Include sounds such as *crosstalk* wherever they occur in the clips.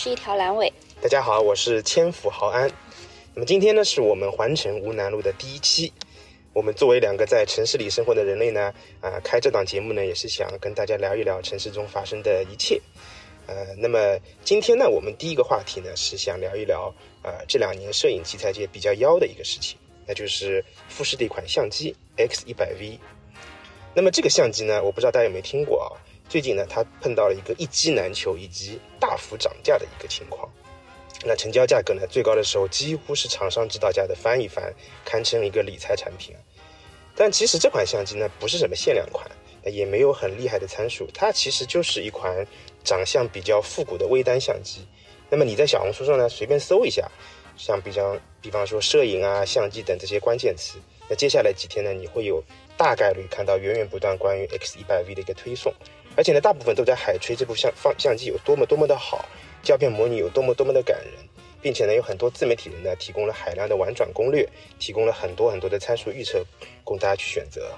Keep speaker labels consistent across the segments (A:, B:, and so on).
A: 是一条阑尾。
B: 大家好，我是千府豪安。那么今天呢，是我们环城无南路的第一期。我们作为两个在城市里生活的人类呢，啊，开这档节目呢，也是想跟大家聊一聊城市中发生的一切。呃，那么今天呢，我们第一个话题呢，是想聊一聊呃，这两年摄影器材界比较妖的一个事情，那就是富士的一款相机 X 一百 V。那么这个相机呢，我不知道大家有没有听过啊？最近呢，它碰到了一个一机难求以及大幅涨价的一个情况。那成交价格呢，最高的时候几乎是厂商指导价的翻一番，堪称一个理财产品。但其实这款相机呢，不是什么限量款，也没有很厉害的参数，它其实就是一款长相比较复古的微单相机。那么你在小红书上呢，随便搜一下，像比方比方说摄影啊、相机等这些关键词，那接下来几天呢，你会有大概率看到源源不断关于 X 一百 V 的一个推送，而且呢，大部分都在海吹这部相放相机有多么多么的好。胶片模拟有多么多么的感人，并且呢，有很多自媒体人呢提供了海量的玩转攻略，提供了很多很多的参数预测，供大家去选择。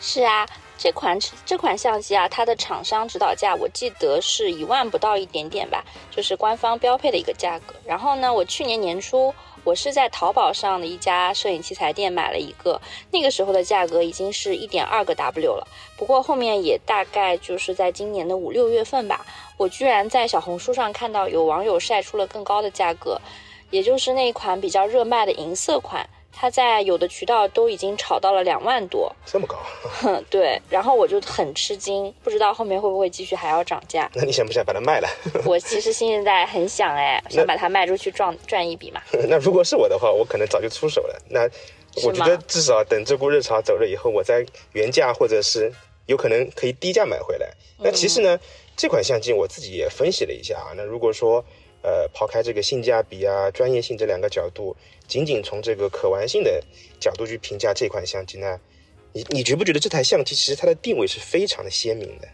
A: 是啊，这款这款相机啊，它的厂商指导价我记得是一万不到一点点吧，就是官方标配的一个价格。然后呢，我去年年初。我是在淘宝上的一家摄影器材店买了一个，那个时候的价格已经是一点二个 W 了。不过后面也大概就是在今年的五六月份吧，我居然在小红书上看到有网友晒出了更高的价格，也就是那款比较热卖的银色款。它在有的渠道都已经炒到了两万多，
B: 这么高？
A: 对，然后我就很吃惊，不知道后面会不会继续还要涨价。
B: 那你想不想把它卖了？*laughs*
A: 我其实现在很想哎，*laughs* 想把它卖出去赚赚一笔嘛。*laughs*
B: 那如果是我的话，我可能早就出手了。那我觉得至少等这股热潮走了以后，我在原价或者是有可能可以低价买回来。那其实呢，这款相机我自己也分析了一下啊。那如果说呃，抛开这个性价比啊、专业性这两个角度，仅仅从这个可玩性的角度去评价这款相机呢，你你觉不觉得这台相机其实它的定位是非常的鲜明的？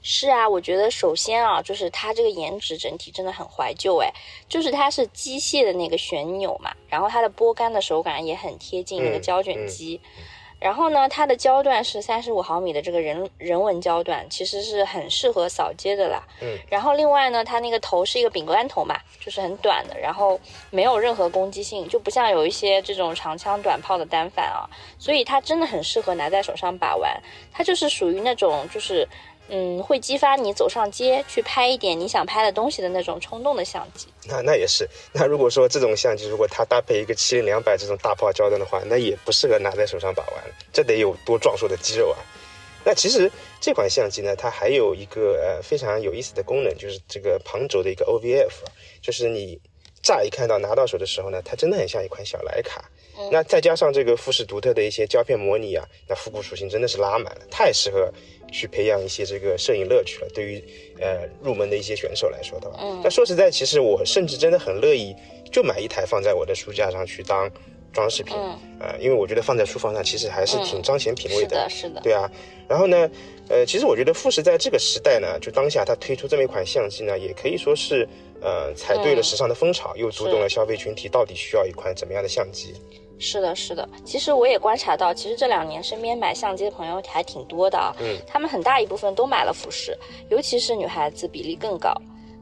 A: 是啊，我觉得首先啊，就是它这个颜值整体真的很怀旧哎，就是它是机械的那个旋钮嘛，然后它的拨杆的手感也很贴近那个胶卷机。然后呢，它的焦段是三十五毫米的这个人人文焦段，其实是很适合扫街的啦。
B: 嗯。
A: 然后另外呢，它那个头是一个饼干头嘛，就是很短的，然后没有任何攻击性，就不像有一些这种长枪短炮的单反啊，所以它真的很适合拿在手上把玩。它就是属于那种就是。嗯，会激发你走上街去拍一点你想拍的东西的那种冲动的相机。
B: 那那也是。那如果说这种相机，如果它搭配一个七零两百这种大炮焦段的话，那也不适合拿在手上把玩。这得有多壮硕的肌肉啊！那其实这款相机呢，它还有一个呃非常有意思的功能，就是这个旁轴的一个 OVF，就是你乍一看到拿到手的时候呢，它真的很像一款小徕卡。那再加上这个富士独特的一些胶片模拟啊，那复古属性真的是拉满了，太适合。去培养一些这个摄影乐趣了。对于呃入门的一些选手来说的话，
A: 嗯，
B: 那说实在，其实我甚至真的很乐意就买一台放在我的书架上去当装饰品，
A: 嗯，
B: 呃，因为我觉得放在书房上其实还是挺彰显品味
A: 的，是的，
B: 对啊。然后呢，呃，其实我觉得富士在这个时代呢，就当下它推出这么一款相机呢，也可以说是呃踩对了时尚的风潮，又读懂了消费群体到底需要一款怎么样的相机。
A: 是的，是的。其实我也观察到，其实这两年身边买相机的朋友还挺多的啊。
B: 嗯，
A: 他们很大一部分都买了富士，尤其是女孩子比例更高。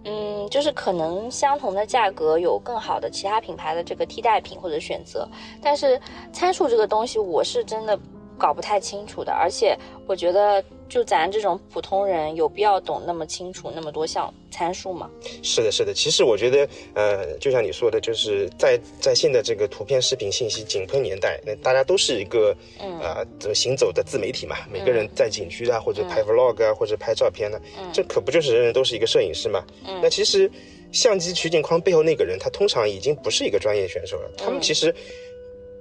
A: 嗯，就是可能相同的价格有更好的其他品牌的这个替代品或者选择，但是参数这个东西我是真的搞不太清楚的，而且我觉得。就咱这种普通人，有必要懂那么清楚那么多项参数吗？
B: 是的，是的。其实我觉得，呃，就像你说的，就是在在现在这个图片、视频信息井喷年代，那大家都是一个，
A: 嗯
B: 啊，这个行走的自媒体嘛。每个人在景区啊，或者拍 vlog 啊，或者拍照片呢，这可不就是人人都是一个摄影师嘛？那其实相机取景框背后那个人，他通常已经不是一个专业选手了。他们其实。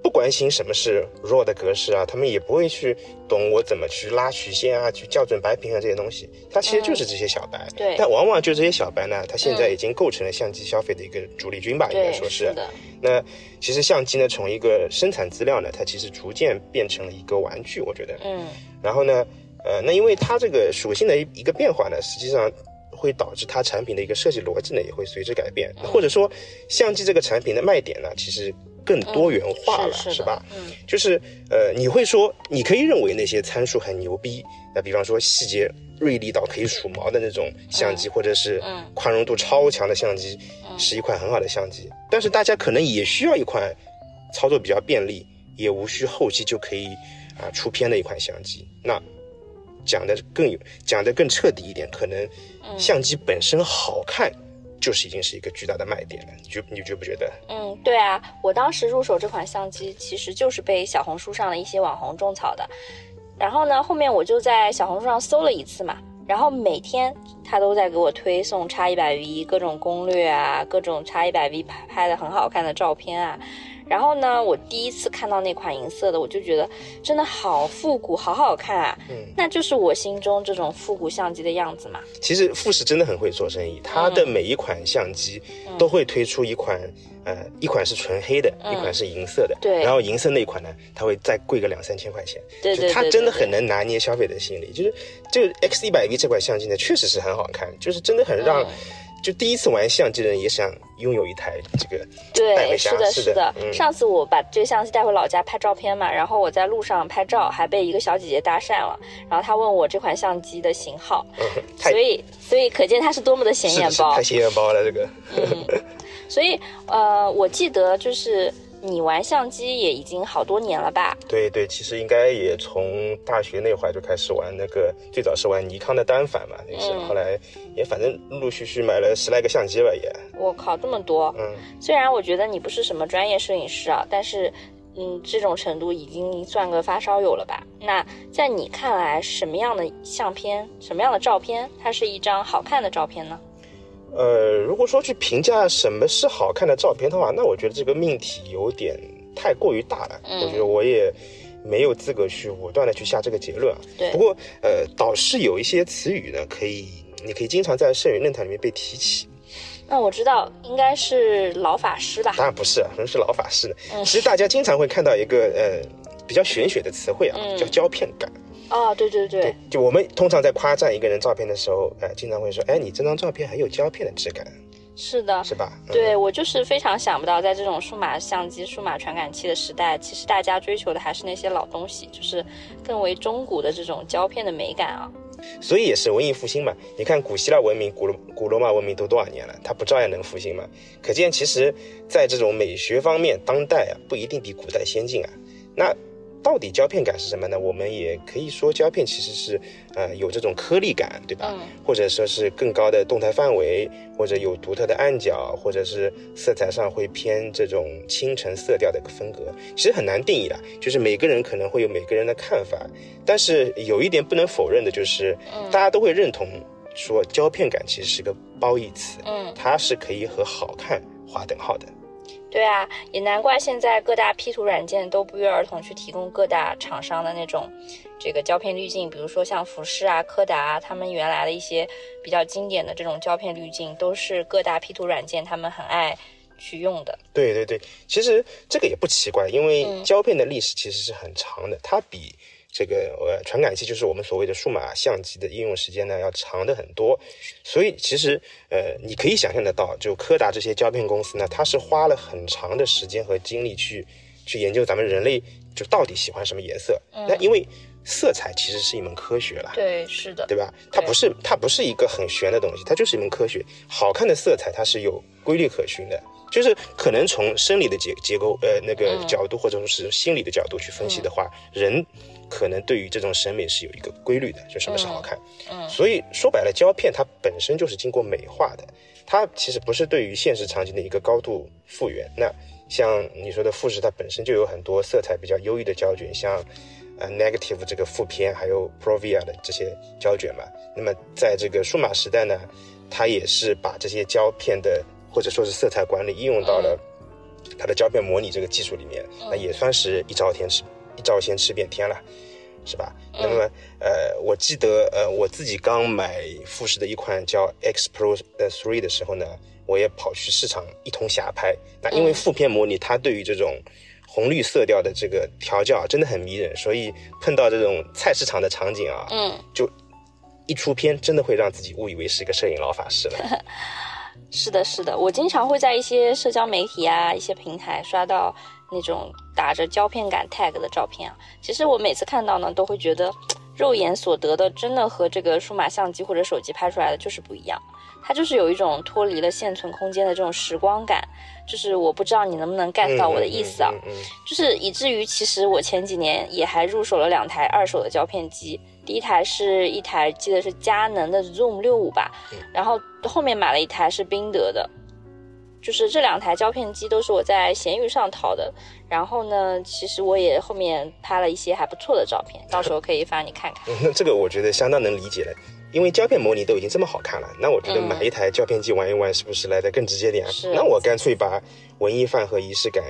B: 不关心什么是 RAW 的格式啊，他们也不会去懂我怎么去拉曲线啊，去校准白平衡这些东西。它其实就是这些小白，
A: 对。
B: 但往往就这些小白呢，它现在已经构成了相机消费的一个主力军吧，应该说是。
A: 的。
B: 那其实相机呢，从一个生产资料呢，它其实逐渐变成了一个玩具，我觉得。
A: 嗯。
B: 然后呢，呃，那因为它这个属性的一一个变化呢，实际上。会导致它产品的一个设计逻辑呢，也会随之改变，或者说，相机这个产品的卖点呢，其实更多元化了，
A: 是
B: 是吧？
A: 嗯
B: 就是呃，你会说，你可以认为那些参数很牛逼，那比方说细节锐利到可以数毛的那种相机，或者是
A: 嗯
B: 宽容度超强的相机，是一款很好的相机。但是大家可能也需要一款操作比较便利，也无需后期就可以啊、出片的一款相机。那讲的更有，讲的更彻底一点，可能
A: 嗯
B: 相机本身好看，就是已经是一个巨大的卖点了。你觉你觉不觉得？
A: 嗯，对啊，我当时入手这款相机，其实就是被小红书上的一些网红种草的。然后呢，后面我就在小红书上搜了一次嘛，然后每天他都在给我推送 X 一百 V 各种攻略啊，各种 X 一百 V 拍拍的很好看的照片啊。然后呢，我第一次看到那款银色的，我就觉得真的好复古，好好看啊！
B: 嗯，
A: 那就是我心中这种复古相机的样子嘛。
B: 其实富士真的很会做生意，它的每一款相机都会推出一款，呃，一款是纯黑的，一款是银色的。
A: 对
B: 然后银色那一款呢，它会再贵个两三千块钱。就
A: 对对对，
B: 它真的很能拿捏消费者心理。就是这个 X 一百 V 这款相机呢，确实是很好看，就是真的很让，
A: 嗯
B: 就第一次玩相机的人也想拥有一台这个
A: 对，是的，
B: 是
A: 是的。
B: 嗯
A: 上次我把这个相机带回老家拍照片嘛，然后我在路上拍照，还被一个小姐姐搭讪了，然后她问我这款相机的型号，*laughs*
B: 太
A: 所以所以可见它是多么的显眼包
B: 太。显眼包了，这个。*laughs*
A: 所以呃，我记得就是你玩相机也已经好多年了吧？
B: 对对，其实应该也从大学那会儿就开始玩那个，最早是玩尼康的单反嘛，那是、
A: 嗯
B: 后来也反正陆陆续续买了十来个相机吧，也。
A: 我靠，这么多！
B: 嗯，
A: 虽然我觉得你不是什么专业摄影师啊，但是，嗯，这种程度已经算个发烧友了吧？那在你看来，什么样的相片、什么样的照片，它是一张好看的照片呢？
B: 呃，如果说去评价什么是好看的照片的话，那我觉得这个命题有点太过于大了。
A: 嗯
B: 我觉得我也没有资格去武断的去下这个结论啊。
A: 对
B: 不过呃，倒是有一些词语呢，可以你可以经常在摄影论坛里面被提起。
A: 那我知道应该是老法师吧？
B: 当然不是，可能是老法师呢？
A: 嗯
B: 其实大家经常会看到一个呃比较玄学的词汇啊，
A: 嗯
B: 叫胶片感。
A: 哦，对对对，
B: 就我们通常在夸赞一个人照片的时候，呃，经常会说，哎，你这张照片很有胶片的质感，
A: 是的。
B: 是吧？嗯
A: 对我就是非常想不到，在这种数码相机、数码传感器的时代，其实大家追求的还是那些老东西，就是更为中古的这种胶片的美感啊。
B: 所以也是文艺复兴嘛。你看古希腊文明、古罗古罗马文明都多少年了，它不照样能复兴吗？可见其实，在这种美学方面，当代啊不一定比古代先进啊。那到底胶片感是什么呢？我们也可以说，胶片其实是呃有这种颗粒感，对吧？
A: 嗯
B: 或者说是更高的动态范围，或者有独特的暗角，或者是色彩上会偏这种清橙色调的一个风格，其实很难定义的，就是每个人可能会有每个人的看法。但是有一点不能否认的就是，大家都会认同说胶片感其实是个褒义词，
A: 嗯，
B: 它是可以和好看划等号的。
A: 对啊，也难怪现在各大 P 图软件都不约而同去提供各大厂商的那种这个胶片滤镜，比如说像富士啊、柯达啊，他们原来的一些比较经典的这种胶片滤镜，都是各大 P 图软件他们很爱去用的。
B: 对对对，其实这个也不奇怪，因为
A: 嗯
B: 胶片的历史其实是很长的，它比这个呃传感器，就是我们所谓的数码相机的应用时间呢要长的很多。所以其实呃，你可以想象得到，就柯达这些胶片公司呢，它是花了很长的时间和精力去去研究咱们人类就到底喜欢什么颜色。那因为色彩其实是一门科学了。
A: 对，是的，
B: 对吧？它不是它不是一个很玄的东西，它就是一门科学。好看的色彩它是有规律可循的，就是可能从生理的结结构呃那个
A: 嗯
B: 角度，或者说是心理的角度去分析的话，人可能对于这种审美是有一个规律的，就什么是好看。
A: 嗯
B: 所以说白了，胶片它本身就是经过美化的，它其实不是对于现实场景的一个高度复原。那像你说的富士，它本身就有很多色彩比较优异的胶卷，像呃 negative 这个负片，还有 Provia 的这些胶卷嘛。那么在这个数码时代呢，它也是把这些胶片的或者说是色彩管理应用到了它的胶片模拟这个技术里面，那也算是一招天吃一招先吃遍天了。是吧？那么，呃，我记得，呃，我自己刚买富士的一款叫 X Pro 呃 Three 的时候呢，我也跑去市场一通瞎拍。那因为负片模拟，它对于这种红绿色调的这个调教啊真的很迷人，所以碰到这种菜市场的场景啊，
A: 嗯，
B: 就一出片，真的会让自己误以为是一个摄影老法师了。*laughs*
A: 是的，是的，我经常会在一些社交媒体啊、一些平台刷到那种打着胶片感 tag 的照片啊，其实我每次看到呢，都会觉得肉眼所得的真的和这个数码相机或者手机拍出来的就是不一样。它就是有一种脱离了现存空间的这种时光感，就是我不知道你能不能 get 到我的意思啊，就是以至于其实我前几年也还入手了两台二手的胶片机，第一台是一台记得是佳能的 Zoom 六五吧，然后后面买了一台是宾得的，就是这两台胶片机都是我在闲鱼上淘的，然后呢，其实我也后面拍了一些还不错的照片，到时候可以发你看看。
B: 那 *laughs* 这个我觉得相当能理解了。因为胶片模拟都已经这么好看了，那我觉得买一台胶片机玩一玩，是不是来的更直接点？那我干脆把文艺范和仪式感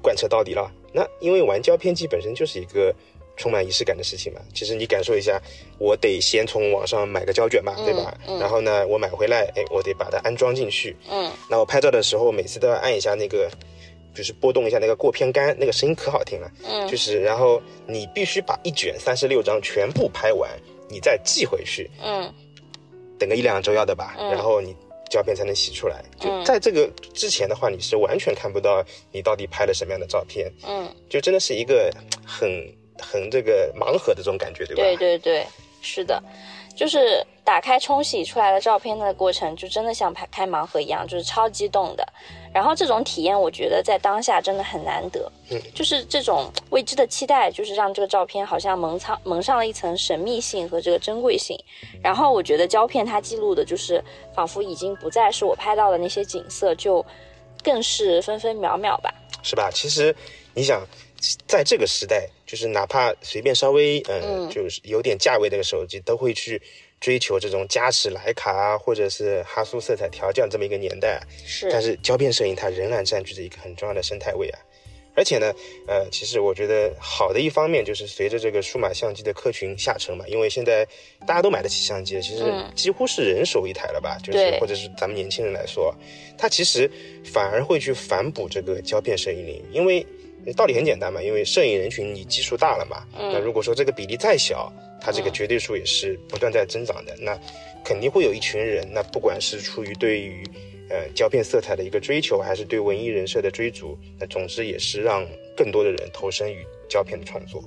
B: 贯彻到底了。那因为玩胶片机本身就是一个充满仪式感的事情嘛。其实你感受一下，我得先从网上买个胶卷嘛，对吧？然后呢，我买回来，哎，我得把它安装进去。嗯。那我拍照的时候，每次都要按一下那个，就是拨动一下那个过片杆，那个声音可好听了。嗯。就是，然后你必须把一卷三十六张全部拍完。你再寄回去，嗯，等个一两周要的吧，然后你胶片才能洗出来。就在这个之前的话，你是完全看不到你到底拍了什么样的照片，嗯，就真的是一个很很这个盲盒的这种感觉，对吧？
A: 对对对，是的。就是打开冲洗出来的照片的过程，就真的像拍开盲盒一样，就是超激动的。然后这种体验，我觉得在当下真的很难得。嗯，就是这种未知的期待，就是让这个照片好像蒙藏蒙上了一层神秘性和这个珍贵性。然后我觉得胶片它记录的，就是仿佛已经不再是我拍到的那些景色，就更是分分秒秒吧。
B: 是吧？其实你想。在这个时代，就是哪怕随便稍微嗯，就是有点价位的手机，都会去追求这种加持徕卡啊，或者是哈苏色彩调教这么一个年代。
A: 是，
B: 但是胶片摄影它仍然占据着一个很重要的生态位啊。而且呢，呃，其实我觉得好的一方面就是随着这个数码相机的客群下沉嘛，因为现在大家都买得起相机了，其实几乎是人手一台了吧？就是或者是咱们年轻人来说，它其实反而会去反哺这个胶片摄影领域，因为。道理很简单嘛，因为摄影人群你基数大了嘛，那如果说这个比例再小，它这个绝对数也是不断在增长的，那肯定会有一群人，那不管是出于对于呃胶片色彩的一个追求，还是对文艺人设的追逐，那总之也是让更多的人投身于胶片的创作。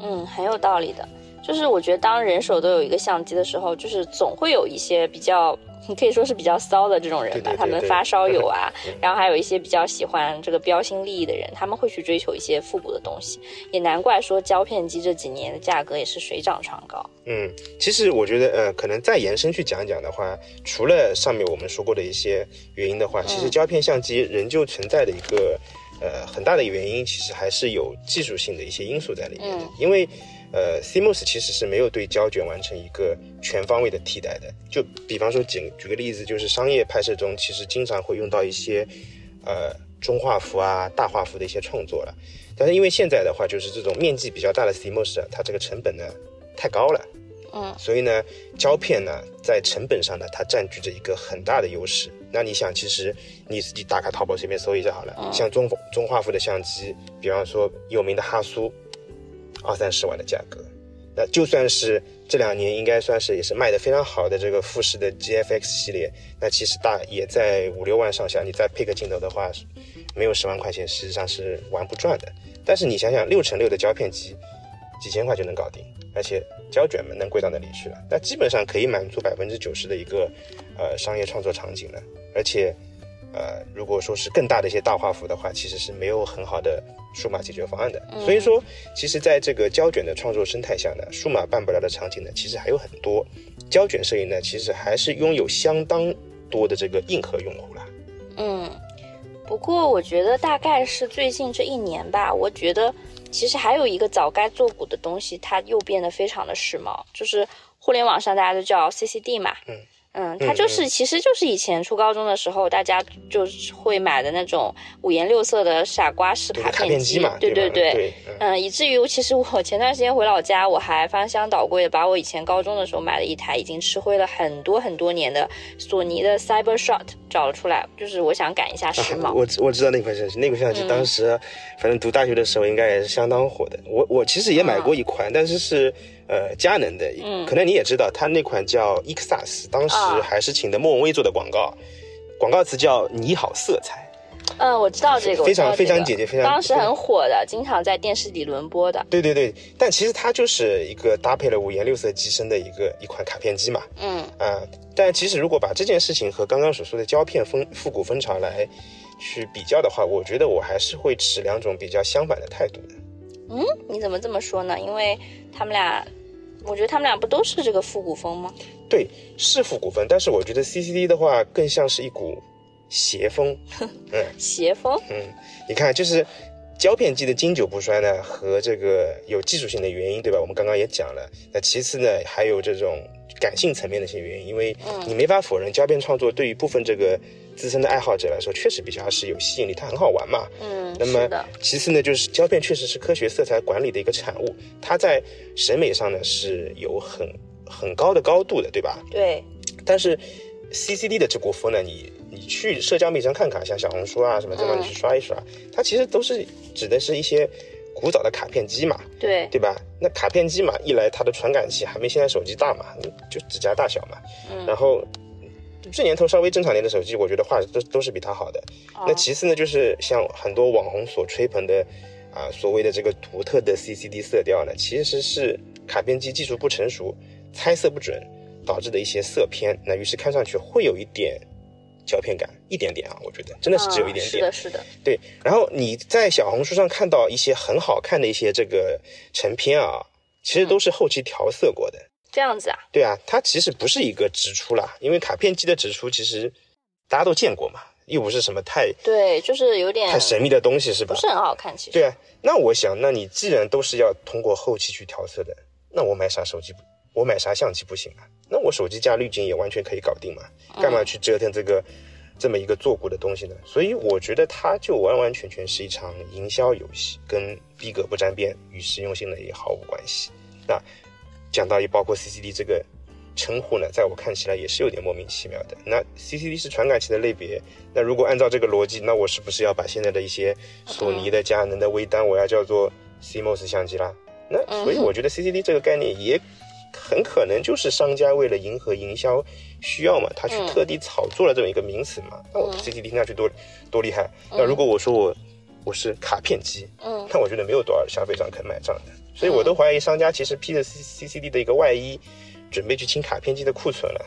A: 嗯，很有道理的，就是我觉得当人手都有一个相机的时候，就是总会有一些比较。你可以说是比较骚的这种人吧，他们发烧友啊，*laughs* 然后还有一些比较喜欢这个标新立异的人，他们会去追求一些复古的东西，也难怪说胶片机这几年的价格也是水涨船高。
B: 嗯，其实我觉得，呃，可能再延伸去讲讲的话，除了上面我们说过的一些原因的话，其实胶片相机仍旧存在的一个，呃，很大的原因，其实还是有技术性的一些因素在里面的，因为。呃，CMOS 其实是没有对胶卷完成一个全方位的替代的。就比方说，举举个例子，就是商业拍摄中，其实经常会用到一些，呃，中画幅啊、大画幅的一些创作了。但是因为现在的话，就是这种面积比较大的 CMOS，它这个成本呢太高了，嗯，所以呢，胶片呢在成本上呢，它占据着一个很大的优势。那你想，其实你自己打开淘宝随便搜一下好了，像中中画幅的相机，比方说有名的哈苏。二三十万的价格，那就算是这两年应该算是也是卖的非常好的这个富士的 GFX 系列，那其实大也在五六万上下。你再配个镜头的话，没有十万块钱实际上是玩不转的。但是你想想，六乘六的胶片机，几千块就能搞定，而且胶卷们能贵到哪里去了？那基本上可以满足百分之九十的一个呃商业创作场景了。而且，呃，如果说是更大的一些大画幅的话，其实是没有很好的。数码解决方案的，所以说，其实在这个胶卷的创作生态下呢，数码办不了的场景呢，其实还有很多。胶卷摄影呢，其实还是拥有相当多的这个硬核用户啦。
A: 嗯，不过我觉得大概是最近这一年吧，我觉得其实还有一个早该做古的东西，它又变得非常的时髦，就是互联网上大家都叫 CCD 嘛。嗯。嗯，它就是，其实就是以前初高中的时候，大家就会买的那种五颜六色的傻瓜式卡
B: 片
A: 机
B: 嘛，对
A: 对对，嗯，以至于其实我前段时间回老家，我还翻箱倒柜的把我以前高中的时候买的一台已经吃灰了很多很多年的索尼的 Cyber Shot 找了出来，就是我想赶一下时髦。
B: 我我知道那款相机，那款相机当时反正读大学的时候应该也是相当火的。我我其实也买过一款，但是是。呃，佳能的，可能你也知道，它那款叫 e x a s 当时还是请的莫文蔚做的广告，广告词叫“你好色彩”，
A: 嗯，我知道这个，
B: 非常非常姐姐非常
A: 当时很火的，经常在电视里轮播的。
B: 对对对，但其实它就是一个搭配了五颜六色机身的一个一款卡片机嘛。
A: 嗯。
B: 啊、但其实如果把这件事情和刚刚所说的胶片风复古风潮来去比较的话，我觉得我还是会持两种比较相反的态度的。
A: 嗯，你怎么这么说呢？因为他们俩，我觉得他们俩不都是这个复古风吗？
B: 对，是复古风，但是我觉得 CCD 的话更像是一股邪风。*laughs*
A: 嗯邪风。
B: 嗯，你看，就是胶片机的经久不衰呢，和这个有技术性的原因，对吧？我们刚刚也讲了。那其次呢，还有这种感性层面的一些原因，因为你没法否认，胶片创作对于部分这个资深的爱好者来说，确实比较是有吸引力，它很好玩嘛。
A: 嗯，
B: 那么，其次呢，就是胶片确实是科学色彩管理的一个产物，它在审美上呢是有很很高的高度的，对吧？
A: 对，
B: 但是 CCD 的这股风呢，你你去社交媒体上看看，像小红书啊什么这种，
A: 嗯
B: 你去刷一刷，它其实都是指的是一些古早的卡片机嘛，
A: 对，
B: 对吧？那卡片机嘛，一来它的传感器还没现在手机大嘛，就指甲大小嘛，
A: 嗯
B: 然后这年头稍微正常点的手机，我觉得画质都都是比它好的。
A: 哦
B: 那其次呢，就是像很多网红所吹捧的啊，所谓的这个独特的 CCD 色调呢，其实是卡片机技术不成熟、猜测不准导致的一些色偏。那于是看上去会有一点胶片感，一点点啊，我觉得真的是只有一点点。
A: 嗯是的，是的，
B: 对，然后你在小红书上看到一些很好看的一些这个成片啊，其实都是后期调色过的。
A: 这样子啊，
B: 对啊，它其实不是一个直出啦，因为卡片机的直出其实大家都见过嘛，又不是什么太
A: 对，就是有点
B: 太神秘的东西，是吧
A: 不？是很好看，其实。
B: 对啊，那我想，那你既然都是要通过后期去调色的，那我买啥手机不？我买啥相机不行啊？那我手机加滤镜也完全可以搞定嘛，干嘛去折腾这个这么一个做过的东西呢？所以我觉得它就完完全全是一场营销游戏，跟逼格不沾边，与实用性呢也毫无关系。那讲到也包括 CCD 这个称呼呢，在我看起来也是有点莫名其妙的。那 CCD 是传感器的类别，那如果按照这个逻辑，那我是不是要把现在的一些索尼的、佳能的微单，我要叫做 CMOS 相机啦？那所以我觉得 CCD 这个概念也很可能就是商家为了迎合营销需要嘛，他去特地炒作了这么一个名词嘛。那我 CCD 听上去多多厉害。那如果我说我我是卡片机，
A: 嗯，
B: 那我觉得没有多少消费者肯买账的。所以我都怀疑商家其实披着 C C C D 的一个外衣，准备去清卡片机的库存了。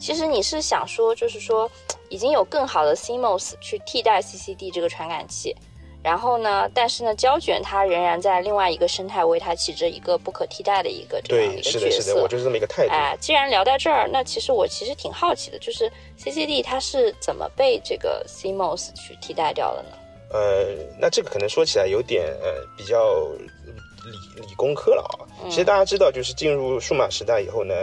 A: 其实你是想说，就是说，已经有更好的 CMOS 去替代 CCD 这个传感器，然后呢，但是呢，胶卷它仍然在另外一个生态为它起着一个不可替代的一个这样
B: 对，
A: 一个
B: 是的，是的，我。就是这么一个态度。
A: 哎，既然聊到这儿，那其实我其实挺好奇的，就是 CCD 它是怎么被这个 CMOS 去替代掉的呢？
B: 呃，那这个可能说起来有点呃比较理理工科了啊。其实大家知道，就是进入数码时代以后呢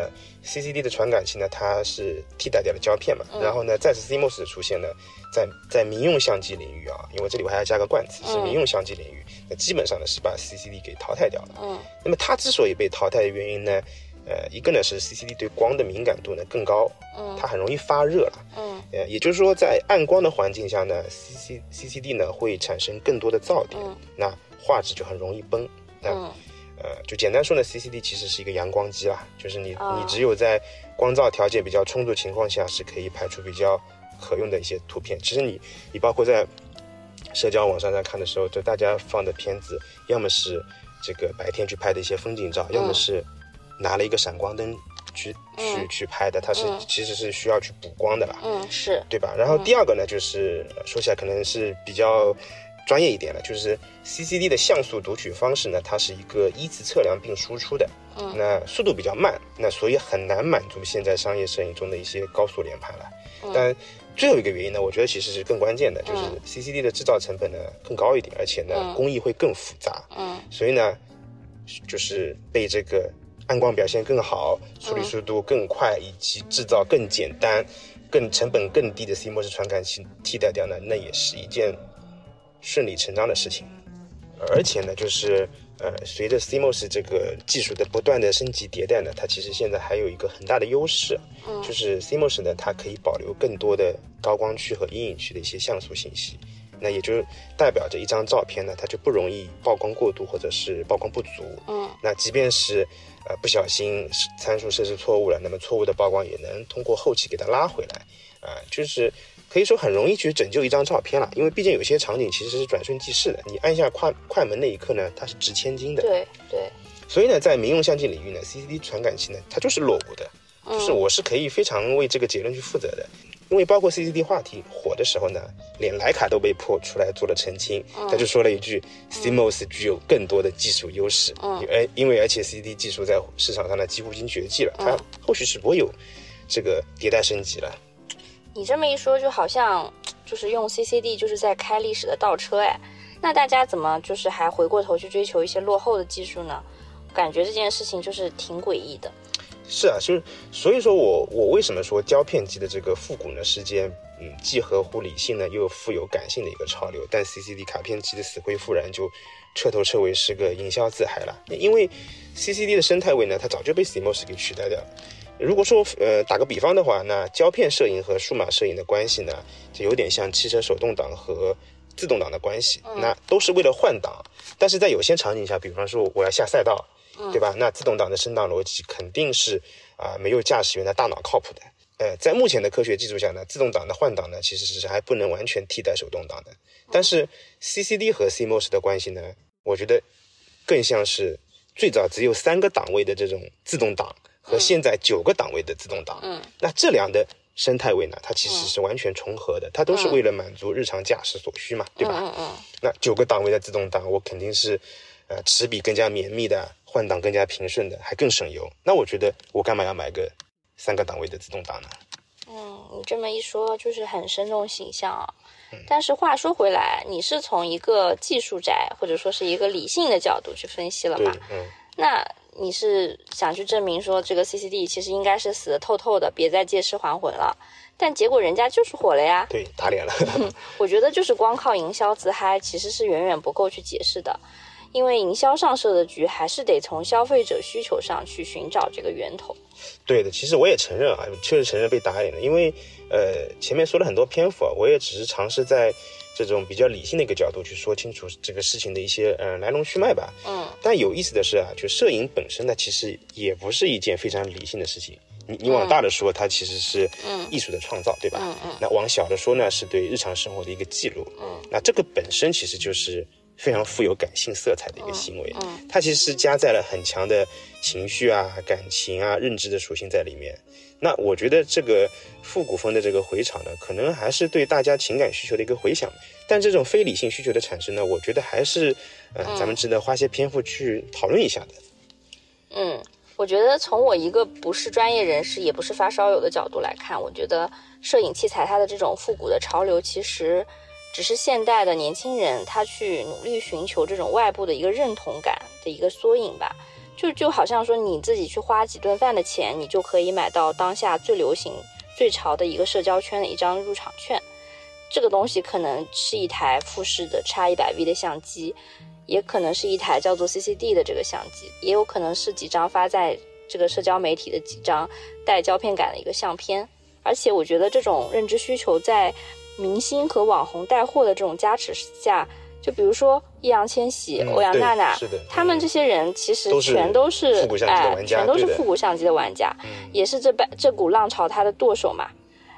B: ，CCD 的传感器呢，它是替代掉了胶片嘛。然后呢，再次 CMOS 的出现呢，在在民用相机领域啊，因为这里我还要加个冠词，是民用相机领域，那基本上呢是把 CCD 给淘汰掉了。
A: 嗯
B: 那么它之所以被淘汰的原因呢，呃，一个呢是 CCD 对光的敏感度呢更高，
A: 嗯
B: 它很容易发热了。
A: 嗯
B: 呃，也就是说，在暗光的环境下呢，C C C C D 呢会产生更多的噪点，
A: 嗯
B: 那画质就很容易崩。那、
A: 嗯
B: 呃，就简单说呢，C C D 其实是一个阳光机啦，就是你、
A: 啊
B: 你只有在光照条件比较充足情况下，是可以拍出比较可用的一些图片。其实你你包括在社交网站上看的时候，就大家放的片子，要么是这个白天去拍的一些风景照，要么是拿了一个闪光灯去、去
A: 嗯
B: 去拍的，它是、
A: 嗯
B: 其实是需要去补光的啦。
A: 嗯，是
B: 对吧？然后第二个呢，就是呃说起来可能是比较专业一点了，就是 CCD 的像素读取方式呢，它是一个依次测量并输出的，
A: 嗯。
B: 那速度比较慢，那所以很难满足现在商业摄影中的一些高速连拍了。但最后一个原因呢，我觉得其实是更关键的，就是 CCD 的制造成本呢更高一点，而且呢、
A: 嗯。
B: 工艺会更复杂，
A: 嗯。
B: 所以呢，就是被这个暗光表现更好、处理速度更快以及制造更简单、更成本更低的 CMOS 传感器替代掉呢，那也是一件顺理成章的事情。而且呢，就是呃，随着 CMOS 这个技术的不断的升级迭代呢，它其实现在还有一个很大的优势，就是 CMOS 呢，它可以保留更多的高光区和阴影区的一些像素信息。那也就代表着一张照片呢，它就不容易曝光过度或者是曝光不足。
A: 嗯
B: 那即便是呃不小心参数设置错误了，那么错误的曝光也能通过后期给它拉回来。啊、就是可以说很容易去拯救一张照片了，因为毕竟有些场景其实是转瞬即逝的，你按下快快门那一刻呢，它是值千金的。
A: 对对，
B: 所以呢，在民用相机领域呢，CCD 传感器呢，它就是落伍的，就是我是可以非常为这个结论去负责的。因为包括 CCD 话题火的时候呢，连徕卡都被迫出来做了澄清，他就说了一句 CMOS 具有更多的技术优势，而因为而且 CCD 技术在市场上呢几乎已经绝迹了，它后续是不会有这个迭代升级了。
A: 你这么一说，就好像就是用 CCD 就是在开历史的倒车哎，那大家怎么就是还回过头去追求一些落后的技术呢？感觉这件事情就是挺诡异的。
B: 是啊，就是所以说我我为什么说胶片机的这个复古呢？是件嗯既合乎理性呢又富有感性的一个潮流，但 CCD 卡片机的死灰复燃就彻头彻尾是个营销自嗨了。因为 CCD 的生态位呢，它早就被 CMOS 给取代掉了。如果说呃打个比方的话，那胶片摄影和数码摄影的关系呢，就有点像汽车手动挡和自动挡的关系，那都是为了换挡。但是在有些场景下，比方说我要下赛道。对吧？那自动挡的升档逻辑肯定是啊，没有驾驶员的大脑靠谱的。呃，在目前的科学技术下呢，自动挡的换挡呢，其实是还不能完全替代手动挡的。但是 CCD 和 CMOS 的关系呢，我觉得更像是最早只有三个档位的这种自动挡和现在九个档位的自动挡。嗯，那这两的生态位呢，它其实是完全重合的，它都是为了满足日常驾驶所需嘛，对吧？嗯嗯。那九个档位的自动挡，我肯定是呃齿比更加绵密的。换挡更加平顺的，还更省油。那我觉得我干嘛要买个三个档位的自动挡呢？
A: 嗯，你这么一说，就是很生动形象啊。但是话说回来，你是从一个技术宅或者说是一个理性的角度去分析了嘛？嗯。那你是想去证明说这个 CCD 其实应该是死的透透的，别再借尸还魂了。但结果人家就是火了呀。
B: 对，打脸了。*laughs*
A: 我觉得就是光靠营销自嗨，其实是远远不够去解释的。因为营销上设的局，还是得从消费者需求上去寻找这个源头。
B: 对的，其实我也承认啊，确实承认被打脸了。因为呃，前面说了很多篇幅啊，我也只是尝试在这种比较理性的一个角度去说清楚这个事情的一些呃来龙去脉吧。嗯。但有意思的是啊，就摄影本身呢，其实也不是一件非常理性的事情。你你往大的说，它其实是艺术的创造，对吧？嗯嗯。那往小的说呢，是对日常生活的一个记录。嗯。那这个本身其实就是。非常富有感性色彩的一个行为，它其实是加载了很强的情绪啊、感情啊、认知的属性在里面。那我觉得这个复古风的这个回场呢，可能还是对大家情感需求的一个回响。但这种非理性需求的产生呢，我觉得还是，呃，咱们值得花些篇幅去讨论一下的。
A: 嗯，我觉得从我一个不是专业人士，也不是发烧友的角度来看，我觉得摄影器材它的这种复古的潮流，其实。只是现代的年轻人，他去努力寻求这种外部的一个认同感的一个缩影吧，就就好像说你自己去花几顿饭的钱，你就可以买到当下最流行、最潮的一个社交圈的一张入场券。这个东西可能是一台富士的 X 一百 V 的相机，也可能是一台叫做 CCD 的这个相机，也有可能是几张发在这个社交媒体的几张带胶片感的一个相片。而且我觉得这种认知需求在。明星和网红带货的这种加持下，就比如说易烊千玺、欧阳娜娜，他们这些人其实全都是哎，全都是复古相机的玩家，也是这半这股浪潮它的舵手嘛。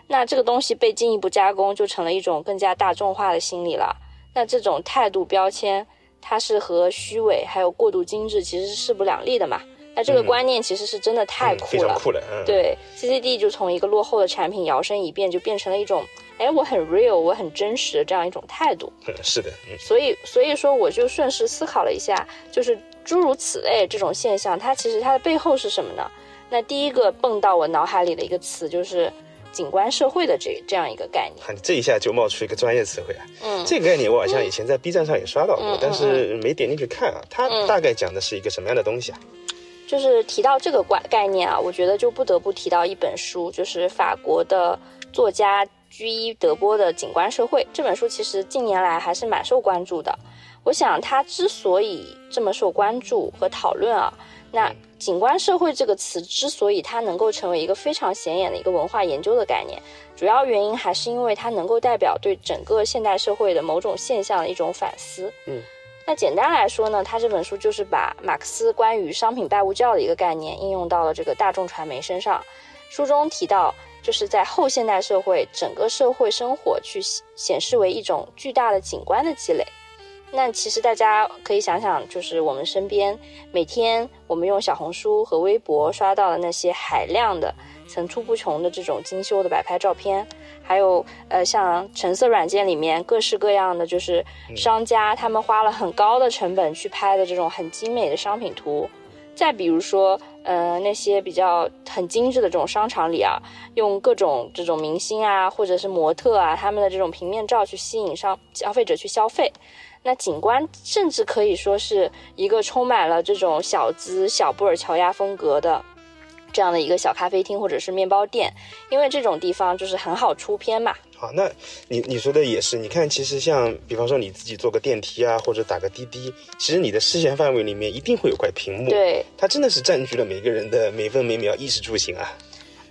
A: 那这个东西被进一步加工，就成了一种更加大众化的心理了。那这种态度标签，它是和虚伪还有过度精致其实是势不两立的嘛。那这个观念其实是真的太酷了，
B: 酷了。
A: 对，CCD 就从一个落后的产品摇身一变，就变成了一种。哎，我很 real，我很真实的这样一种态度。
B: 嗯，是的。
A: 所以，所以说，我就顺势思考了一下，就是诸如此类这种现象，它其实它的背后是什么呢？那第一个蹦到我脑海里的一个词就是景观社会的这这样一个概念。
B: 这一下就冒出一个专业词汇啊！嗯，这个概念我好像以前在 B 站上也刷到过，但是没点进去看啊。它大概讲的是一个什么样的东西啊？
A: 就是提到这个概概念啊，我觉得就不得不提到一本书，就是法国的作家。居伊·德波的《景观社会》这本书其实近年来还是蛮受关注的。我想它之所以这么受关注和讨论啊，那“景观社会”这个词之所以它能够成为一个非常显眼的一个文化研究的概念，主要原因还是因为它能够代表对整个现代社会的某种现象的一种反思。嗯，那简单来说呢，它这本书就是把马克思关于商品拜物教的一个概念应用到了这个大众传媒身上。书中提到。就是在后现代社会整个社会生活去显示为一种巨大的景观的积累。那其实大家可以想想，就是我们身边每天我们用小红书和微博刷到的那些海量的、层出不穷的这种精修的摆拍照片，还有呃像橙色软件里面各式各样的，就是商家他们花了很高的成本去拍的这种很精美的商品图。再比如说，呃，那些比较很精致的这种商场里啊，用各种这种明星啊，或者是模特啊，他们的这种平面照去吸引上消费者去消费。那景观甚至可以说是一个充满了这种小资小布尔乔亚风格的这样的一个小咖啡厅或者是面包店，因为这种地方就是很好出片嘛。
B: 好，那你你说的也是，你看，其实像比方说你自己坐个电梯啊，或者打个滴滴，其实你的视线范围里面一定会有块屏幕，
A: 对，
B: 它真的是占据了每个人的每分每秒衣食住行啊。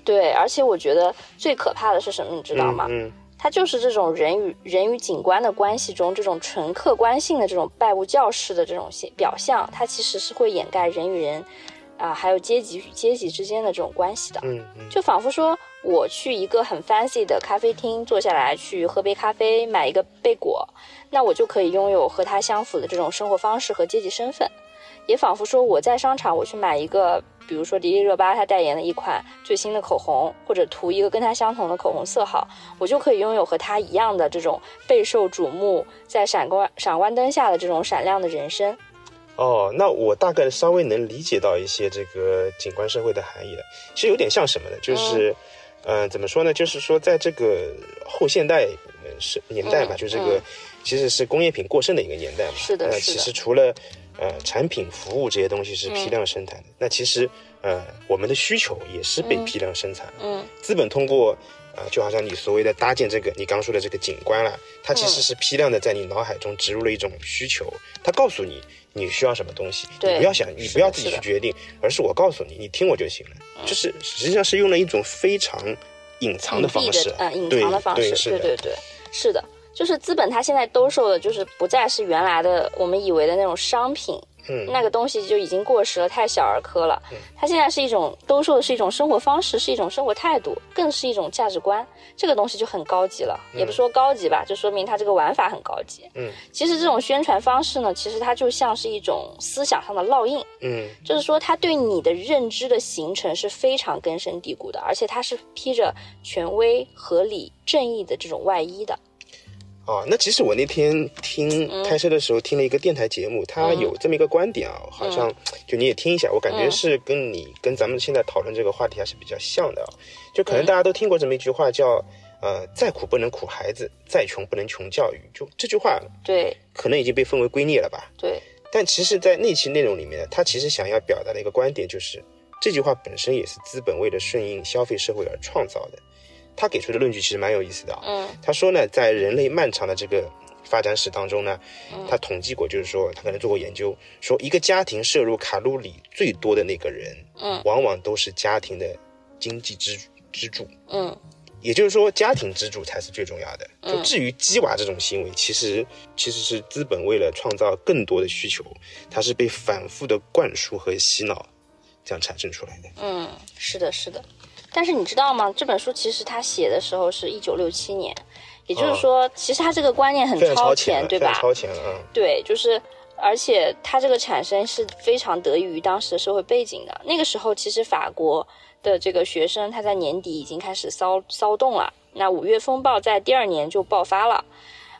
A: 对，而且我觉得最可怕的是什么，你知道吗？
B: 嗯。
A: 它就是这种人与人与景观的关系中，这种纯客观性的这种拜物教式的这种表象，它其实是会掩盖人与人，啊，还有阶级与阶级之间的这种关系的。
B: 嗯，
A: 就仿佛说我去一个很 fancy 的咖啡厅坐下来去喝杯咖啡，买一个贝果，那我就可以拥有和他相符的这种生活方式和阶级身份。也仿佛说我在商场我去买一个。比如说迪丽热巴她代言的一款最新的口红，或者涂一个跟她相同的口红色号，我就可以拥有和她一样的这种备受瞩目，在闪光闪光灯下的这种闪亮的人生。
B: 哦，那我大概稍微能理解到一些这个景观社会的含义了。其实有点像什么呢？就是，嗯，怎么说呢？就是说，在这个后现代是年代嘛，就这个其实是工业品过剩的一个年代嘛。
A: 是的，是的。
B: 其实除了呃，产品、服务这些东西是批量生产的。那其实，呃，我们的需求也是被批量生产。
A: 嗯，
B: 资本通过，啊，就好像你所谓的搭建这个你刚说的这个景观了，它其实是批量的在你脑海中植入了一种需求。它告诉你你需要什么东西，你不要想，你不要自己去决定，而是我告诉你，你听我就行了。就是实际上是用了一种非常隐藏的方式，
A: 嗯，隐藏的方式，
B: 对
A: 对对，是的。就是资本，它现在兜售的，就是不再是原来的我们以为的那种商品，
B: 嗯，
A: 那个东西就已经过时了，太小儿科了。它现在是一种兜售的是一种生活方式，是一种生活态度，更是一种价值观。这个东西就很高级了，也不说高级吧，就说明它这个玩法很高级。
B: 嗯，
A: 其实这种宣传方式呢，其实它就像是一种思想上的烙印。
B: 嗯，
A: 就是说它对你的认知的形成是非常根深蒂固的，而且它是披着权威、合理、正义的这种外衣的。
B: 哦，那其实我那天听开车的时候听了一个电台节目，他有这么一个观点啊，好像就你也听一下，我感觉是跟你跟咱们现在讨论这个话题还是比较像的啊。就可能大家都听过这么一句话，叫呃，再苦不能苦孩子，再穷不能穷教育。就这句话，
A: 对，
B: 可能已经被分为圭臬了吧？
A: 对。
B: 但其实，在那期内容里面，他其实想要表达的一个观点就是，这句话本身也是资本为了顺应消费社会而创造的。他给出的论据其实蛮有意思的啊。
A: 嗯，
B: 他说呢，在人类漫长的这个发展史当中呢，他统计过，就是说他可能做过研究，说一个家庭摄入卡路里最多的那个人，
A: 嗯，
B: 往往都是家庭的经济支支柱。
A: 嗯，
B: 也就是说，家庭支柱才是最重要的。就至于鸡娃这种行为，其实其实是资本为了创造更多的需求，它是被反复的灌输和洗脑，这样产生出来的。
A: 嗯，是的，是的。但是你知道吗？这本书其实他写的时候是一九六七年，也就是说，其实他这个观念很超前，对吧？
B: 超前，嗯。
A: 对，就是，而且他这个产生是非常得益于当时的社会背景的。那个时候，其实法国的这个学生他在年底已经开始骚骚动了。那五月风暴在第二年就爆发了，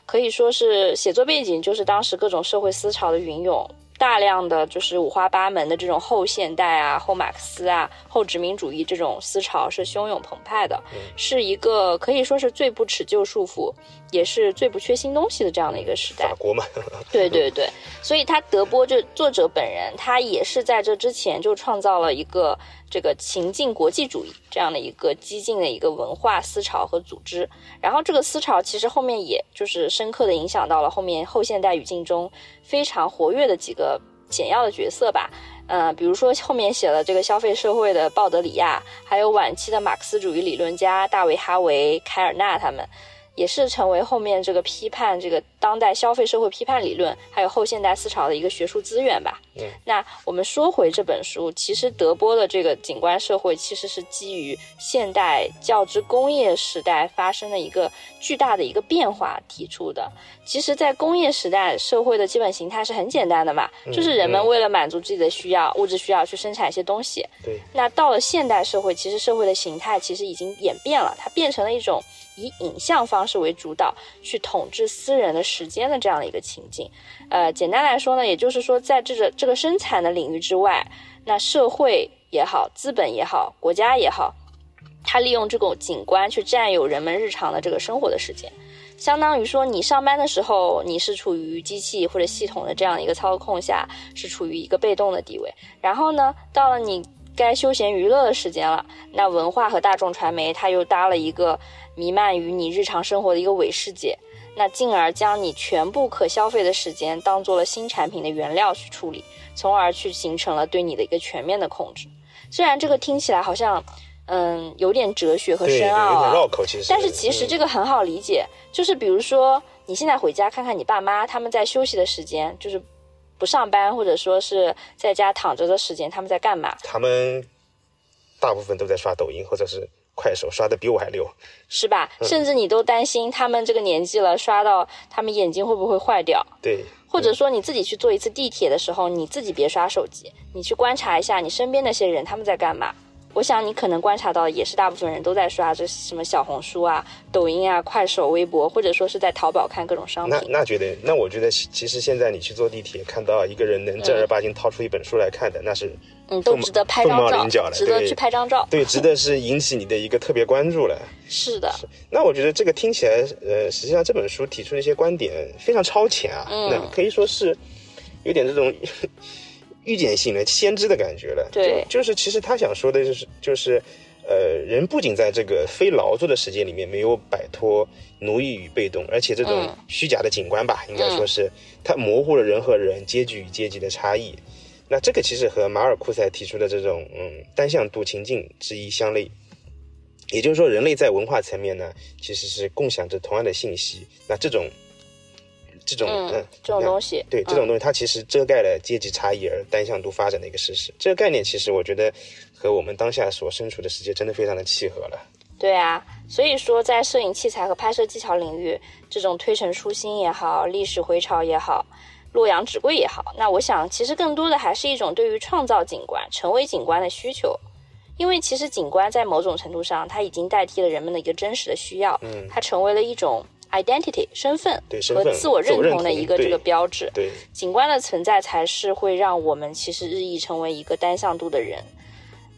A: 可以说是写作背景就是当时各种社会思潮的云涌。大量的就是五花八门的这种后现代啊、后马克思啊、后殖民主义这种思潮是汹涌澎湃的，是一个可以说是最不耻旧束缚，也是最不缺新东西的这样的一个时代。
B: 法国嘛，*laughs*
A: 对对对，所以他德波这作者本人，他也是在这之前就创造了一个。这个情境国际主义这样的一个激进的一个文化思潮和组织，然后这个思潮其实后面也就是深刻的影响到了后面后现代语境中非常活跃的几个简要的角色吧，嗯，比如说后面写了这个消费社会的鲍德里亚，还有晚期的马克思主义理论家大卫哈维、凯尔纳他们，也是成为后面这个批判这个当代消费社会批判理论，还有后现代思潮的一个学术资源吧。
B: 嗯，
A: 那我们说回这本书，其实德波的这个景观社会其实是基于现代较之工业时代发生的一个巨大的一个变化提出的。其实，在工业时代，社会的基本形态是很简单的嘛，就是人们为了满足自己的需要，物质需要去生产一些东西。
B: 对，
A: 那到了现代社会，其实社会的形态其实已经演变了，它变成了一种。以影像方式为主导，去统治私人的时间的这样的一个情境。呃，简单来说呢，也就是说，在这个这个生产的领域之外，那社会也好，资本也好，国家也好，它利用这种景观去占有人们日常的这个生活的时间，相当于说，你上班的时候，你是处于机器或者系统的这样一个操控下，是处于一个被动的地位。然后呢，到了你该休闲娱乐的时间了，那文化和大众传媒它又搭了一个。弥漫于你日常生活的一个伪世界，那进而将你全部可消费的时间当做了新产品的原料去处理，从而去形成了对你的一个全面的控制。虽然这个听起来好像，嗯，有点哲学和深奥
B: 啊，绕口其实，
A: 但是其实这个很好理解，就是比如说你现在回家看看你爸妈，他们在休息的时间，就是不上班或者说是在家躺着的时间，他们在干嘛？
B: 他们大部分都在刷抖音，或者是。快手刷的比我还溜，
A: 是吧？甚至你都担心他们这个年纪了，刷到他们眼睛会不会坏掉？
B: 对，
A: 或者说你自己去坐一次地铁的时候，你自己别刷手机，你去观察一下你身边那些人他们在干嘛。我想你可能观察到，也是大部分人都在刷这什么小红书啊、抖音啊、快手、微博，或者说是在淘宝看各种商品。
B: 那那觉得，那我觉得其实现在你去坐地铁，看到一个人能正儿八经掏出一本书来看的，那是。
A: 嗯，都值得拍张照，值得去拍张照。
B: 对，值得是引起你的一个特别关注了。*laughs*
A: 是的。
B: 那我觉得这个听起来，呃，实际上这本书提出的一些观点非常超前啊，那可以说是有点这种预见性的、先知的感觉了。
A: 对，
B: 就是其实他想说的就是，就是呃，人不仅在这个非劳作的时间里面没有摆脱奴役与被动，而且这种虚假的景观吧，应该说是它模糊了人和人、阶级与阶级的差异。那这个其实和马尔库塞提出的这种嗯单向度情境之一相类，也就是说，人类在文化层面呢，其实是共享着同样的信息。那这种这种
A: 嗯这种东西，
B: 对这种东西，它其实遮盖了阶级差异而单向度发展的一个事实。这个概念其实我觉得和我们当下所身处的世界真的非常的契合了。
A: 对啊，所以说在摄影器材和拍摄技巧领域，这种推陈出新也好，历史回潮也好。洛阳纸贵也好，那我想其实更多的还是一种对于创造景观、成为景观的需求，因为其实景观在某种程度上，它已经代替了人们的一个真实的需要，嗯，它成为了一种 identity 身份和自我认同的一个这个标志。
B: 对，
A: 景观的存在才是会让我们其实日益成为一个单向度的人。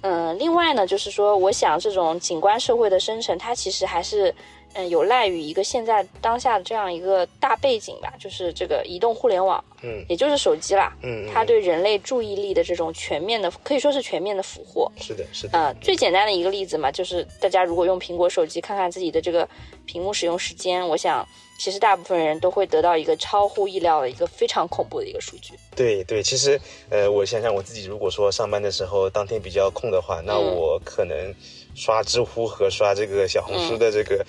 A: 嗯，另外呢，就是说，我想这种景观社会的生成，它其实还是。嗯，有赖于一个现在当下的这样一个大背景吧，就是这个移动互联网，
B: 嗯，
A: 也就是手机啦，
B: 嗯，
A: 它对人类注意力的这种全面的，可以说是全面的俘获。
B: 是的，是的。
A: 呃，最简单的一个例子嘛，就是大家如果用苹果手机看看自己的这个屏幕使用时间，我想其实大部分人都会得到一个超乎意料的一个非常恐怖的一个数据。
B: 对对，其实呃，我想想我自己，如果说上班的时候当天比较空的话，那我可能刷知乎和刷这个小红书的这个。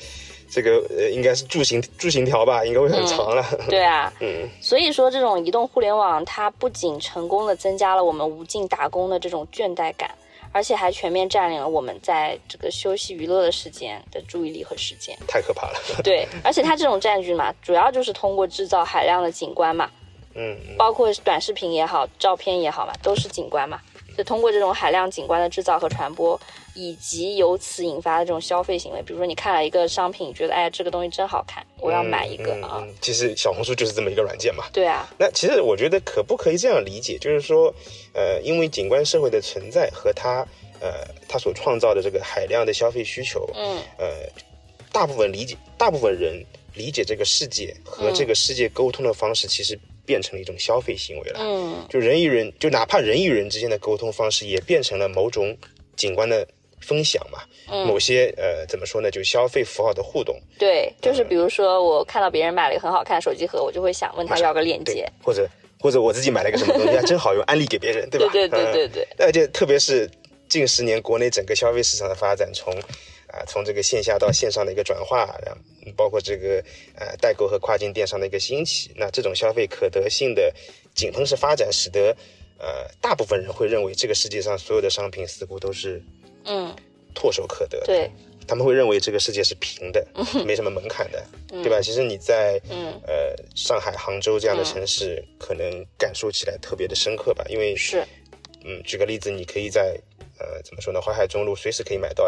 B: 这个呃，应该是柱形柱形条吧，应该会很长了。*laughs*
A: 对啊，*laughs*
B: 嗯，
A: 所以说这种移动互联网，它不仅成功的增加了我们无尽打工的这种倦怠感，而且还全面占领了我们在这个休息娱乐的时间的注意力和时间。
B: 太可怕了。*laughs*
A: 对，而且它这种占据嘛，主要就是通过制造海量的景观嘛，
B: 嗯，
A: 包括短视频也好，照片也好嘛，都是景观嘛。就通过这种海量景观的制造和传播，以及由此引发的这种消费行为，比如说你看了一个商品，觉得哎这个东西真好看，我要买一个啊。
B: 其实小红书就是这么一个软件嘛。
A: 对啊。
B: 那其实我觉得可不可以这样理解，就是说，呃，因为景观社会的存在和它，呃，它所创造的这个海量的消费需求，
A: 嗯，
B: 呃，大部分理解，大部分人理解这个世界和这个世界沟通的方式，其实。变成了一种消费行为了，
A: 嗯，
B: 就人与人，就哪怕人与人之间的沟通方式，也变成了某种景观的分享嘛，
A: 嗯，
B: 某些呃，怎么说呢，就消费符号的互动，
A: 对，就是比如说我看到别人买了一个很好看的手机盒，我就会想问他要个链接，
B: 或者或者我自己买了一个什么东西，真好用，安利给别人，对吧？
A: 对对对对对，
B: 而且特别是近十年国内整个消费市场的发展，从啊，从这个线下到线上的一个转化，然后包括这个呃代购和跨境电商的一个兴起，那这种消费可得性的井喷式发展，使得呃大部分人会认为这个世界上所有的商品似乎都是
A: 嗯，
B: 唾手可得的，
A: 对，
B: 他们会认为这个世界是平的，没什么门槛的，对吧？其实你在
A: 嗯
B: 呃上海、杭州这样的城市，可能感受起来特别的深刻吧，因为
A: 是，
B: 嗯，举个例子，你可以在呃怎么说呢，淮海中路随时可以买到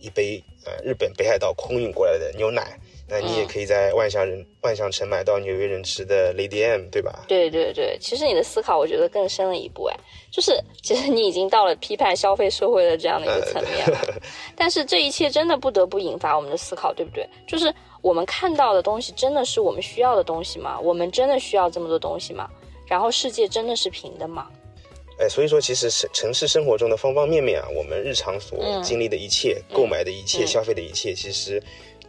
B: 一杯呃日本北海道空运过来的牛奶，那你也可以在万象人万象城买到纽约人吃的 Lady M，对吧？
A: 对对对，其实你的思考我觉得更深了一步，哎，就是其实你已经到了批判消费社会的这样的一个层面了。但是这一切真的不得不引发我们的思考，对不对？就是我们看到的东西真的是我们需要的东西吗？我们真的需要这么多东西吗？然后世界真的是平的吗？
B: 哎，所以说，其实城城市生活中的方方面面啊，我们日常所
A: 嗯
B: 经历的一切、购买的一切、
A: 嗯
B: 消费的一切，其实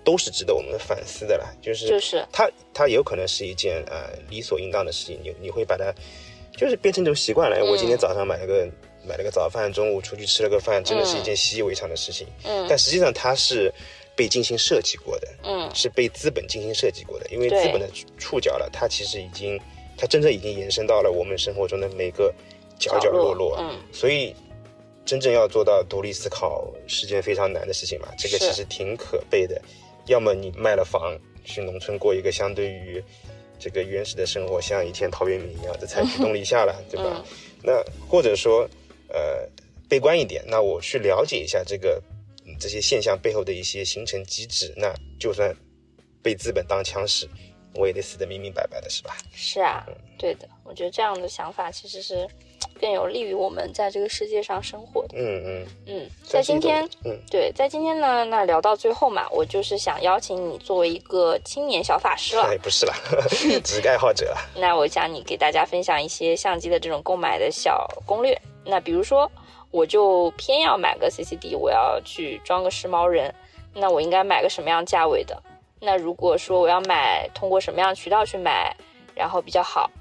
B: 都是值得我们反思的啦。就是
A: 就是
B: 它它有可能是一件呃理所应当的事情，你你会把它就是变成一种习惯了。哎我今天早上买了个买了个早饭，中午出去吃了个饭，真的是一件习以为常的事情。
A: 嗯
B: 但实际上它是被精心设计过的，
A: 嗯
B: 是被资本精心设计过的，因为资本的触角了，它其实已经它真正已经延伸到了我们生活中的每个角角落落。
A: 嗯
B: 所以，真正要做到独立思考是件非常难的事情嘛。这个其实挺可悲的。要么你卖了房，去农村过一个相对于这个原始的生活，像以前陶渊明一样的采取东篱下了，对吧？
A: 嗯
B: 那或者说，呃，悲观一点，那我去了解一下这个、嗯、这些现象背后的一些形成机制，那就算被资本当枪使，我也得死得明明白白的，是吧？
A: 是啊，对的，我觉得这样的想法其实是更有利于我们在这个世界上生活的。
B: 嗯嗯，
A: 嗯，在今天，
B: 嗯
A: 对，在今天呢，那聊到最后嘛，我就是想邀请你作为一个青年小法师了，
B: 哎，不是啦，*laughs* 只是个爱好者啊。
A: 那我想你给大家分享一些相机的这种购买的小攻略。那比如说，我就偏要买个 CCD，我要去装个时髦人，那我应该买个什么样价位的？那如果说我要买，通过什么样渠道去买，然后比较好？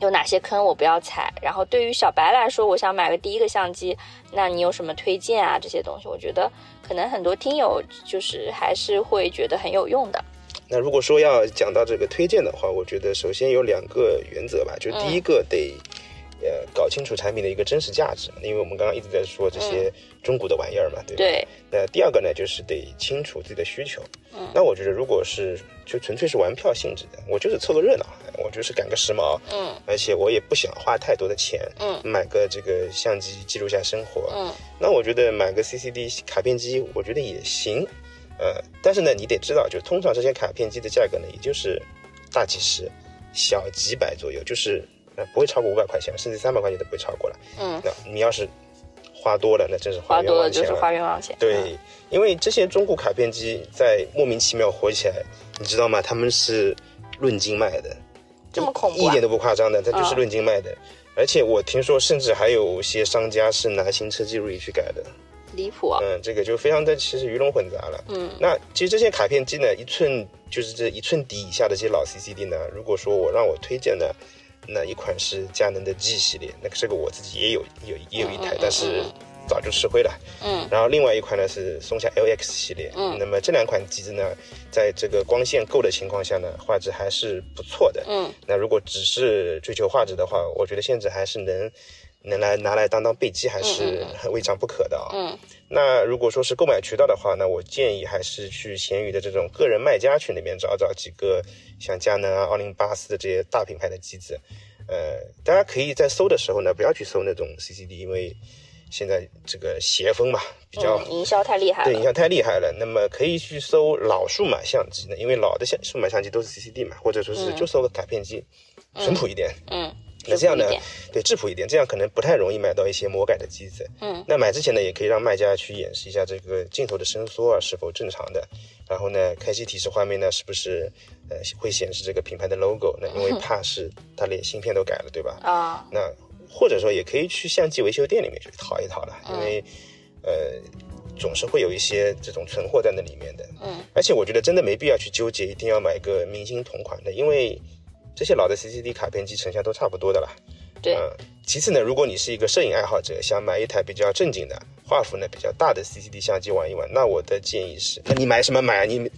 A: 有哪些坑我不要踩？然后对于小白来说，我想买个第一个相机，那你有什么推荐啊？这些东西，我觉得可能很多听友就是还是会觉得很有用的。
B: 那如果说要讲到这个推荐的话，我觉得首先有两个原则吧，就第一个得。呃，搞清楚产品的一个真实价值，因为我们刚刚一直在说这些中古的玩意儿嘛，对吧？
A: 对，
B: 那第二个呢，就是得清楚自己的需求。
A: 嗯，
B: 那我觉得如果是就纯粹是玩票性质的，我就是凑个热闹，我就是赶个时髦，
A: 嗯，
B: 而且我也不想花太多的钱，
A: 嗯，
B: 买个这个相机记录下生活，
A: 嗯，
B: 那我觉得买个 CCD 卡片机，我觉得也行，呃，但是呢，你得知道，就通常这些卡片机的价格呢，也就是大几十、小几百左右，就是呃不会超过五百块钱，甚至三百块钱都不会超过了。
A: 嗯，
B: 那你要是花多了，那真是
A: 花多了就是
B: 冤枉钱了。
A: 花冤枉钱。
B: 对，
A: 嗯
B: 因为这些中古卡片机在莫名其妙火起来，你知道吗？他们是论斤卖的，
A: 这么恐怖啊
B: 一点都不夸张的，它就是
A: 嗯
B: 论斤卖的。而且我听说，甚至还有些商家是拿行车记录仪去改的。
A: 离谱啊！
B: 嗯，这个就非常的其实鱼龙混杂了。
A: 嗯
B: 那其实这些卡片机呢，一寸就是这一寸底以下的这些老 CCD 呢，如果说我让我推荐呢，那一款是佳能的 G 系列，那个这个我自己也有有也有一台，但是早就吃灰了。
A: 嗯
B: 然后另外一款呢是松下 LX 系列，
A: 嗯
B: 那么这两款机子呢，在这个光线够的情况下呢，画质还是不错的。
A: 嗯
B: 那如果只是追求画质的话，我觉得现在还是能能来拿来当当备机，还是未尝不可的啊、
A: 嗯
B: 那如果说是购买渠道的话，那我建议还是去闲鱼的这种个人卖家群里面找找几个像佳能啊、奥林巴斯的这些大品牌的机子。呃，大家可以在搜的时候呢，不要去搜那种 CCD，因为现在这个邪风嘛比较、
A: 嗯，营销太厉害了。
B: 对营销太厉害了。那么可以去搜老数码相机呢，因为老的相数码相机都是 CCD 嘛，或者说是就搜个卡片机，淳朴一点。
A: 嗯，
B: 那这样呢对质朴一点，这样可能不太容易买到一些魔改的机子。
A: 嗯，
B: 那买之前呢，也可以让卖家去演示一下这个镜头的伸缩啊是否正常的，然后呢，开机提示画面呢是不是呃会显示这个品牌的 logo？那因为 *laughs* 怕是它连芯片都改了，对吧？
A: 啊，
B: 那或者说也可以去相机维修店里面去淘一淘了，因为呃总是会有一些这种存货在那里面的。
A: 嗯，
B: 而且我觉得真的没必要去纠结一定要买个明星同款的，因为这些老的 CCD 卡片机成像都差不多的啦。
A: 对，
B: 嗯，其次呢，如果你是一个摄影爱好者，想买一台比较正经的，画幅呢比较大的 CCD 相机玩一玩，那我的建议是，那你买什么买啊？你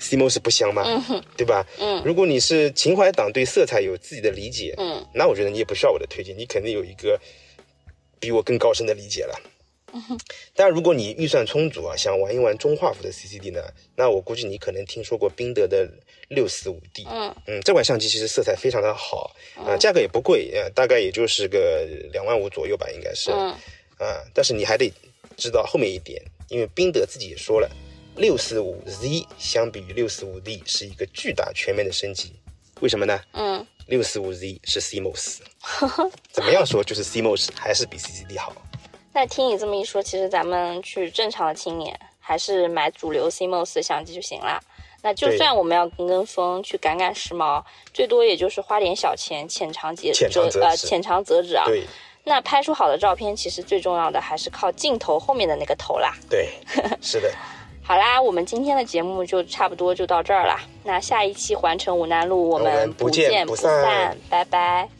B: CMOS 不香吗？
A: 嗯
B: 对吧？
A: 嗯
B: 如果你是情怀党，对色彩有自己的理解，
A: 嗯
B: 那我觉得你也不需要我的推荐，你肯定有一个比我更高深的理解了。当然，如果你预算充足啊，想玩一玩中画幅的 CCD 呢，那我估计你可能听说过宾得的六四五 D。
A: 嗯
B: 嗯，这款相机其实色彩非常的好，啊、价格也不贵，呃，大概也就是个两万五左右吧，应该是。
A: 嗯
B: 啊，但是你还得知道后面一点，因为宾得自己也说了，六四五 Z 相比于六四五 D 是一个巨大全面的升级。为什么呢？
A: 嗯，
B: 六四五 Z 是 CMOS，*laughs* 怎么样说就是 CMOS 还是比 CCD 好。
A: 那听你这么一说，其实咱们去正常的青年还是买主流 CMOS 的相机就行了。那就算我们要跟跟风去赶赶时髦，最多也就是花点小钱，浅尝辄呃浅尝辄止啊。
B: 对
A: 那拍出好的照片，其实最重要的还是靠镜头后面的那个头啦。
B: 对，*laughs* 是的，*laughs*
A: 好啦，我们今天的节目就差不多就到这儿啦。那下一期环城五南路，我
B: 我们
A: 们
B: 不见
A: 见不散，拜拜。